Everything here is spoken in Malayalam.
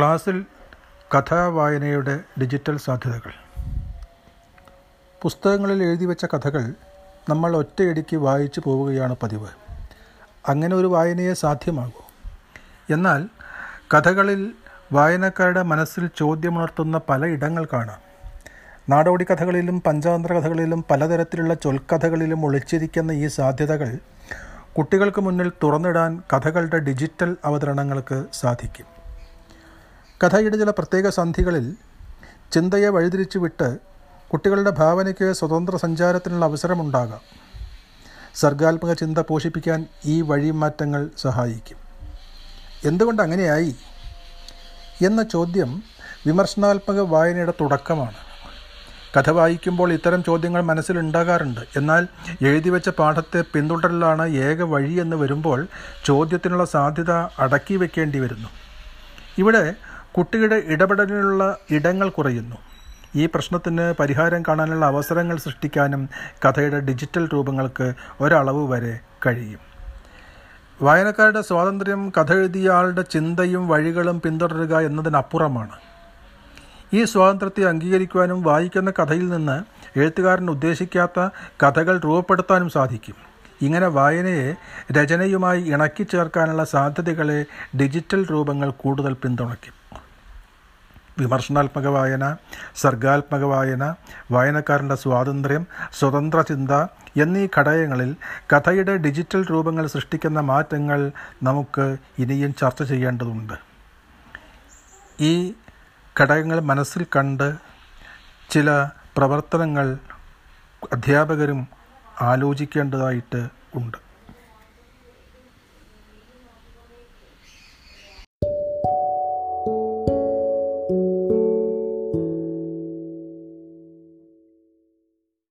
ക്ലാസ്സിൽ കഥാവായനയുടെ ഡിജിറ്റൽ സാധ്യതകൾ. പുസ്തകങ്ങളിൽ എഴുതി വെച്ച കഥകൾ നമ്മൾ ഒറ്റയടിക്ക് വായിച്ചു പോവുകയാണ് പതിവ്. അങ്ങനെ ഒരു വായനയെ സാധ്യമാകൂ. എന്നാൽ കഥകളിൽ വായനക്കാരുടെ മനസ്സിൽ ചോദ്യമുണർത്തുന്ന പല ഇടങ്ങൾ കാണാം. നാടോടി കഥകളിലും പഞ്ചതന്ത്ര കഥകളിലും പലതരത്തിലുള്ള ചൊൽക്കഥകളിലും ഒളിച്ചിരിക്കുന്ന ഈ സാധ്യതകൾ കുട്ടികൾക്ക് മുന്നിൽ തുറന്നിടാൻ കഥകളുടെ ഡിജിറ്റൽ അവതരണങ്ങൾക്ക് സാധിക്കും. കഥയുടെ ചില പ്രത്യേക സന്ധികളിൽ ചിന്തയെ വഴിതിരിച്ചു വിട്ട് കുട്ടികളുടെ ഭാവനയ്ക്ക് സ്വതന്ത്ര സഞ്ചാരത്തിനുള്ള അവസരമുണ്ടാകാം. സർഗാത്മക ചിന്ത പോഷിപ്പിക്കാൻ ഈ വഴിമാറ്റങ്ങൾ സഹായിക്കും. എന്തുകൊണ്ട് അങ്ങനെയായി? എന്ന ചോദ്യം വിമർശനാത്മക വായനയുടെ തുടക്കമാണ്. കഥ വായിക്കുമ്പോൾ ഇത്തരം ചോദ്യങ്ങൾ മനസ്സിലുണ്ടാകാറുണ്ട് എന്നാൽ എഴുതിവെച്ച പാഠത്തെ പിന്തുടരലാണ് ഏക വഴി എന്ന് വരുമ്പോൾ ചോദ്യത്തിനുള്ള സാധ്യത അടക്കി വെക്കേണ്ടി വരുന്നു. ഇവിടെ കുട്ടിയുടെ ഇടപെടലിനുള്ള ഇടങ്ങൾ കുറയുന്നു. ഈ പ്രശ്നത്തിന് പരിഹാരം കാണാനുള്ള അവസരങ്ങൾ സൃഷ്ടിക്കാനും കഥയുടെ ഡിജിറ്റൽ രൂപങ്ങൾക്ക് ഒരളവ് വരെ കഴിയും. വായനക്കാരുടെ സ്വാതന്ത്ര്യം കഥ എഴുതിയ ആളുടെ ചിന്തയും വഴികളും പിന്തുടരുക എന്നതിനപ്പുറമാണ്. ഈ സ്വാതന്ത്ര്യത്തെ അംഗീകരിക്കുവാനും വായിക്കുന്ന കഥയിൽ നിന്ന് എഴുത്തുകാരൻ ഉദ്ദേശിക്കാത്ത കഥകൾ രൂപപ്പെടുത്താനും സാധിക്കും. ഇങ്ങനെ വായനയെ രചനയുമായി ഇണക്കി ചേർക്കാനുള്ള സാധ്യതകളെ ഡിജിറ്റൽ രൂപങ്ങൾ കൂടുതൽ പിന്തുണയ്ക്കും. വിമർശനാത്മക വായന സർഗാത്മക വായന വായനക്കാരന്റെ സ്വാതന്ത്ര്യം സ്വതന്ത്ര ചിന്ത എന്നീ ഘടകങ്ങളിൽ കഥയുടെ ഡിജിറ്റൽ രൂപങ്ങൾ സൃഷ്ടിക്കുന്ന മാറ്റങ്ങൾ നമുക്ക് ഇനിയും ചർച്ച ചെയ്യേണ്ടതുണ്ട്. ഈ ഘടകങ്ങൾ മനസ്സിൽ കണ്ട് ചില പ്രവർത്തനങ്ങൾ അധ്യാപകരും ആലോചിക്കേണ്ടതായിട്ട് ഉണ്ട്.